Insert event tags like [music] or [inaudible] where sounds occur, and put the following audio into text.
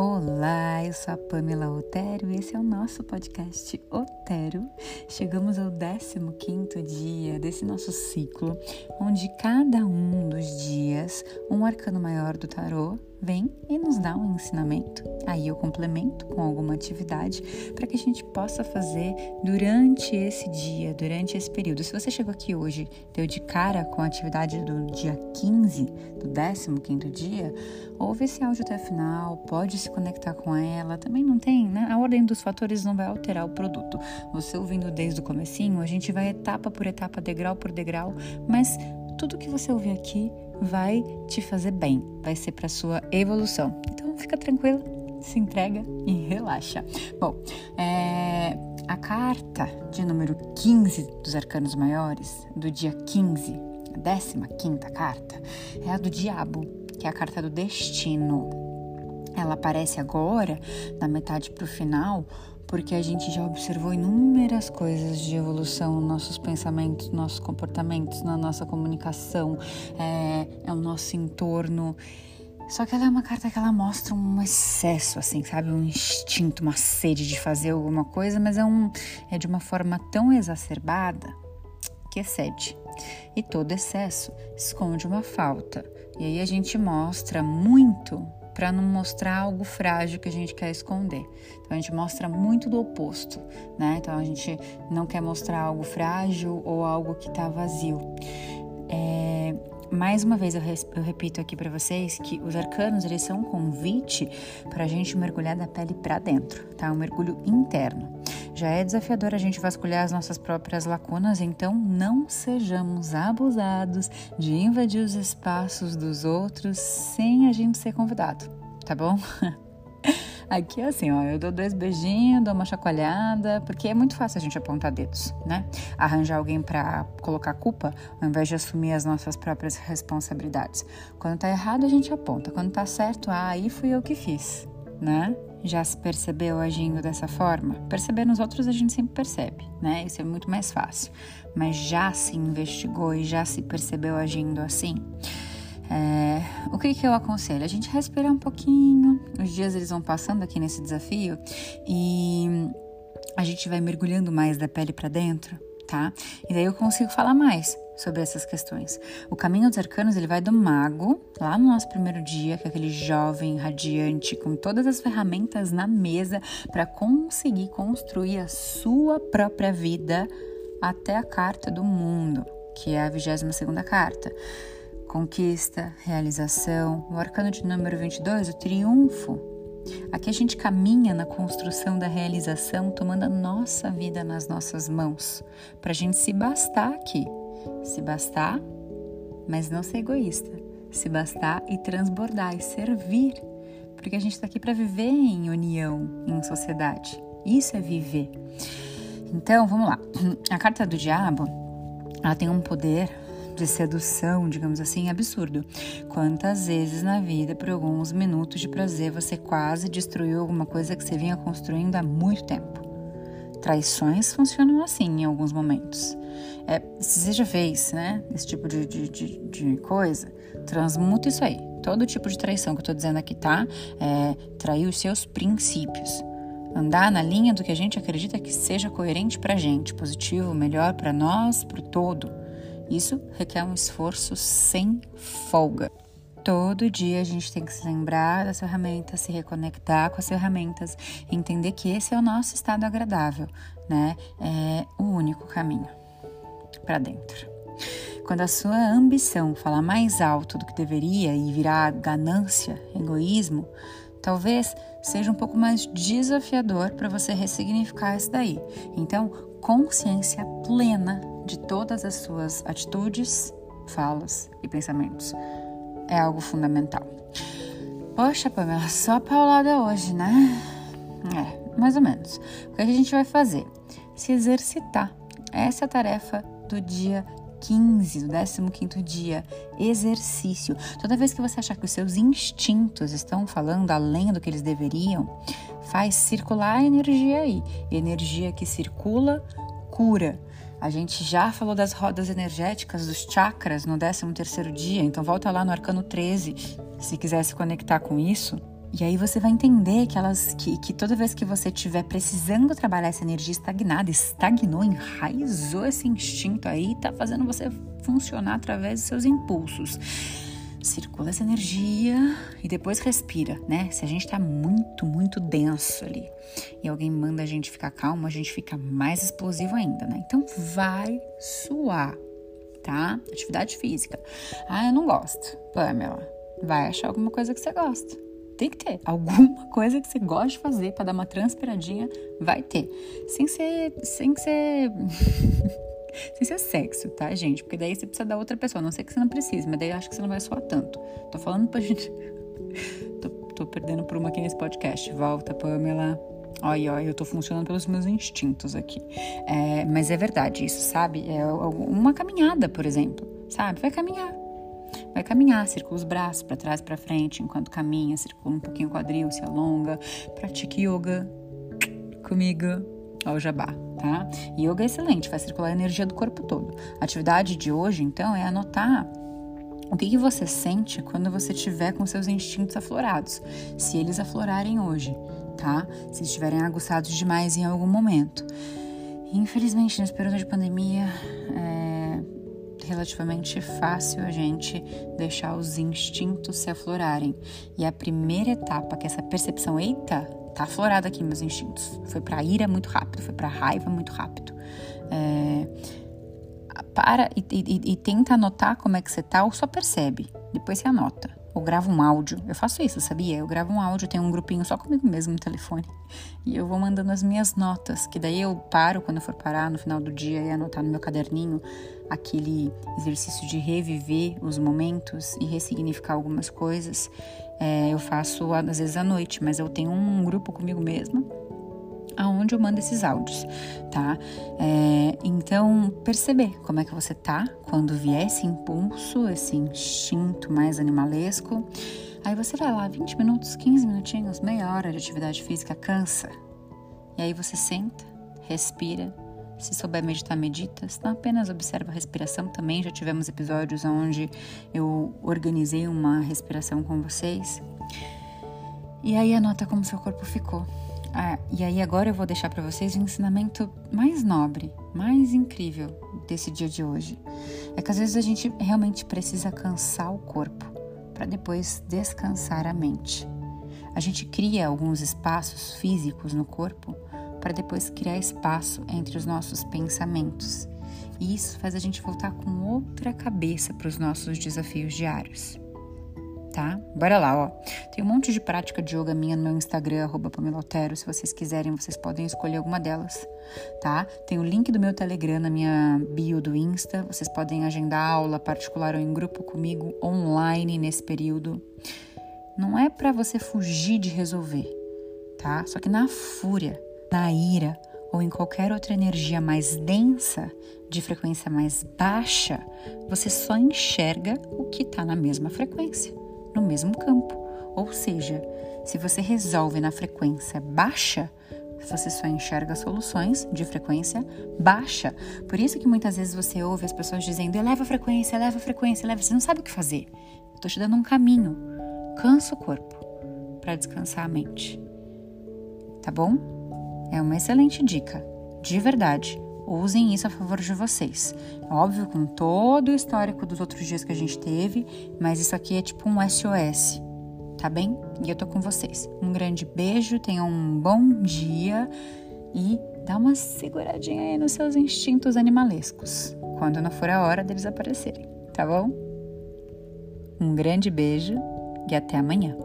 Olá, eu sou a Pamela Otero e esse é o nosso podcast Otero. Chegamos ao 15 dia desse nosso ciclo, onde cada um dos dias, um arcano maior do tarô vem e nos dá um ensinamento. Aí eu complemento com alguma atividade para que a gente possa fazer durante esse dia, durante esse período. Se você chegou aqui hoje, deu de cara com a atividade do dia 15, do 15 dia, ouve esse áudio até o final, pode se conectar com ela. Também não tem, né? A ordem dos fatores não vai alterar o produto. Você ouvindo desde o comecinho, a gente vai etapa por etapa, degrau por degrau, mas tudo que você ouvir aqui vai te fazer bem, vai ser para sua evolução. Então fica tranquilo, se entrega e relaxa. Bom, é, a carta de número 15 dos arcanos maiores, do dia 15, a 15 carta, é a do diabo, que é a carta do destino. Ela aparece agora, na metade para o final, porque a gente já observou inúmeras coisas de evolução nos nossos pensamentos, nossos comportamentos, na nossa comunicação, é, é o nosso entorno. Só que ela é uma carta que ela mostra um excesso, assim, sabe? Um instinto, uma sede de fazer alguma coisa, mas é, um, é de uma forma tão exacerbada que excede. E todo excesso esconde uma falta. E aí a gente mostra muito para não mostrar algo frágil que a gente quer esconder. Então a gente mostra muito do oposto, né? Então a gente não quer mostrar algo frágil ou algo que está vazio. É, mais uma vez eu, eu repito aqui para vocês que os arcanos eles são um convite para a gente mergulhar da pele para dentro, tá? Um mergulho interno. Já é desafiador a gente vasculhar as nossas próprias lacunas, então não sejamos abusados de invadir os espaços dos outros sem a gente ser convidado, tá bom? [laughs] Aqui é assim, ó, eu dou dois beijinhos, dou uma chacoalhada, porque é muito fácil a gente apontar dedos, né? Arranjar alguém para colocar culpa, ao invés de assumir as nossas próprias responsabilidades. Quando tá errado, a gente aponta. Quando tá certo, ah, aí fui eu que fiz, né? Já se percebeu agindo dessa forma? Perceber nos outros a gente sempre percebe, né? Isso é muito mais fácil. Mas já se investigou e já se percebeu agindo assim? É, o que, que eu aconselho? A gente respirar um pouquinho. Os dias eles vão passando aqui nesse desafio e a gente vai mergulhando mais da pele para dentro, tá? E daí eu consigo falar mais sobre essas questões. O caminho dos arcanos ele vai do mago, lá no nosso primeiro dia, que é aquele jovem radiante com todas as ferramentas na mesa para conseguir construir a sua própria vida até a carta do mundo, que é a 22 segunda carta. Conquista, realização, o arcano de número 22, o triunfo. Aqui a gente caminha na construção da realização, tomando a nossa vida nas nossas mãos, para a gente se bastar aqui, se bastar, mas não ser egoísta. Se bastar e transbordar e servir. Porque a gente está aqui para viver em união, em sociedade. Isso é viver. Então, vamos lá. A carta do diabo, ela tem um poder de sedução, digamos assim, absurdo. Quantas vezes na vida, por alguns minutos de prazer, você quase destruiu alguma coisa que você vinha construindo há muito tempo? Traições funcionam assim em alguns momentos. É, se você já fez, né, esse tipo de, de, de, de coisa, transmuta isso aí. Todo tipo de traição que eu tô dizendo aqui, tá? É trair os seus princípios. Andar na linha do que a gente acredita que seja coerente pra gente, positivo, melhor para nós, pro todo. Isso requer um esforço sem folga. Todo dia a gente tem que se lembrar das ferramentas, se reconectar com as ferramentas, entender que esse é o nosso estado agradável, né? É o único caminho para dentro. Quando a sua ambição falar mais alto do que deveria e virar ganância, egoísmo, talvez seja um pouco mais desafiador para você ressignificar isso daí. Então, consciência plena de todas as suas atitudes, falas e pensamentos é algo fundamental. Poxa, Pamela, só paulada hoje, né? É, mais ou menos. O que a gente vai fazer? Se exercitar. Essa é a tarefa do dia 15, do 15 dia, exercício. Toda vez que você achar que os seus instintos estão falando além do que eles deveriam, faz circular a energia aí. Energia que circula, cura. A gente já falou das rodas energéticas dos chakras no 13º dia, então volta lá no arcano 13, se quiser se conectar com isso, E aí você vai entender que elas que, que toda vez que você estiver precisando trabalhar essa energia estagnada, estagnou, enraizou esse instinto aí, tá fazendo você funcionar através dos seus impulsos. Circula essa energia e depois respira, né? Se a gente tá muito, muito denso ali e alguém manda a gente ficar calmo, a gente fica mais explosivo ainda, né? Então vai suar, tá? Atividade física. Ah, eu não gosto. Pamela, vai achar alguma coisa que você gosta tem que ter. Alguma [laughs] coisa que você gosta de fazer para dar uma transpiradinha, vai ter. Sem ser. Sem ser. [laughs] sem ser sexo, tá, gente? Porque daí você precisa da outra pessoa. Não sei que você não precisa, mas daí eu acho que você não vai suar tanto. Tô falando pra gente. [laughs] tô, tô perdendo por uma aqui nesse podcast. Volta, Pamela. Olha, olha, eu tô funcionando pelos meus instintos aqui. É, mas é verdade, isso, sabe? É uma caminhada, por exemplo, sabe? Vai caminhar. Vai caminhar, circula os braços para trás para frente enquanto caminha, circula um pouquinho o quadril, se alonga, pratique yoga comigo ao jabá, tá? Yoga é excelente, vai circular a energia do corpo todo. A atividade de hoje, então, é anotar o que, que você sente quando você estiver com seus instintos aflorados, se eles aflorarem hoje, tá? Se estiverem aguçados demais em algum momento. Infelizmente, nesse período de pandemia, é, relativamente fácil a gente deixar os instintos se aflorarem. E a primeira etapa, que é essa percepção, eita, tá aflorado aqui meus instintos. Foi para ira muito rápido, foi para raiva muito rápido. É, para e, e, e, tenta anotar como é que você tá ou só percebe. Depois você anota ou gravo um áudio. Eu faço isso, sabia? Eu gravo um áudio, tenho um grupinho só comigo mesmo no telefone. E eu vou mandando as minhas notas, que daí eu paro quando eu for parar no final do dia e anotar no meu caderninho aquele exercício de reviver os momentos e ressignificar algumas coisas. É, eu faço às vezes à noite, mas eu tenho um grupo comigo mesma aonde eu mando esses áudios, tá? É, então, perceber como é que você tá quando vier esse impulso, esse instinto mais animalesco. Aí você vai lá, 20 minutos, 15 minutinhos, meia hora de atividade física, cansa. E aí você senta, respira. Se souber meditar, medita. Se não, apenas observa a respiração também. Já tivemos episódios onde eu organizei uma respiração com vocês. E aí anota como seu corpo ficou. Ah, e aí agora eu vou deixar para vocês o ensinamento mais nobre, mais incrível desse dia de hoje. É que às vezes a gente realmente precisa cansar o corpo para depois descansar a mente. A gente cria alguns espaços físicos no corpo para depois criar espaço entre os nossos pensamentos. E isso faz a gente voltar com outra cabeça para os nossos desafios diários tá? Bora lá, ó. Tem um monte de prática de yoga minha no meu Instagram, arroba Se vocês quiserem, vocês podem escolher alguma delas, tá? Tem o link do meu Telegram na minha bio do Insta. Vocês podem agendar aula particular ou em grupo comigo online nesse período. Não é para você fugir de resolver, tá? Só que na fúria, na ira ou em qualquer outra energia mais densa, de frequência mais baixa, você só enxerga o que está na mesma frequência no mesmo campo. Ou seja, se você resolve na frequência baixa, você só enxerga soluções de frequência baixa. Por isso que muitas vezes você ouve as pessoas dizendo: eleva a frequência, eleva a frequência, eleva. Você não sabe o que fazer. Estou te dando um caminho. Cansa o corpo para descansar a mente. Tá bom? É uma excelente dica, de verdade usem isso a favor de vocês. Óbvio, com todo o histórico dos outros dias que a gente teve, mas isso aqui é tipo um SOS, tá bem? E eu tô com vocês. Um grande beijo, tenham um bom dia e dá uma seguradinha aí nos seus instintos animalescos, quando não for a hora deles aparecerem, tá bom? Um grande beijo e até amanhã.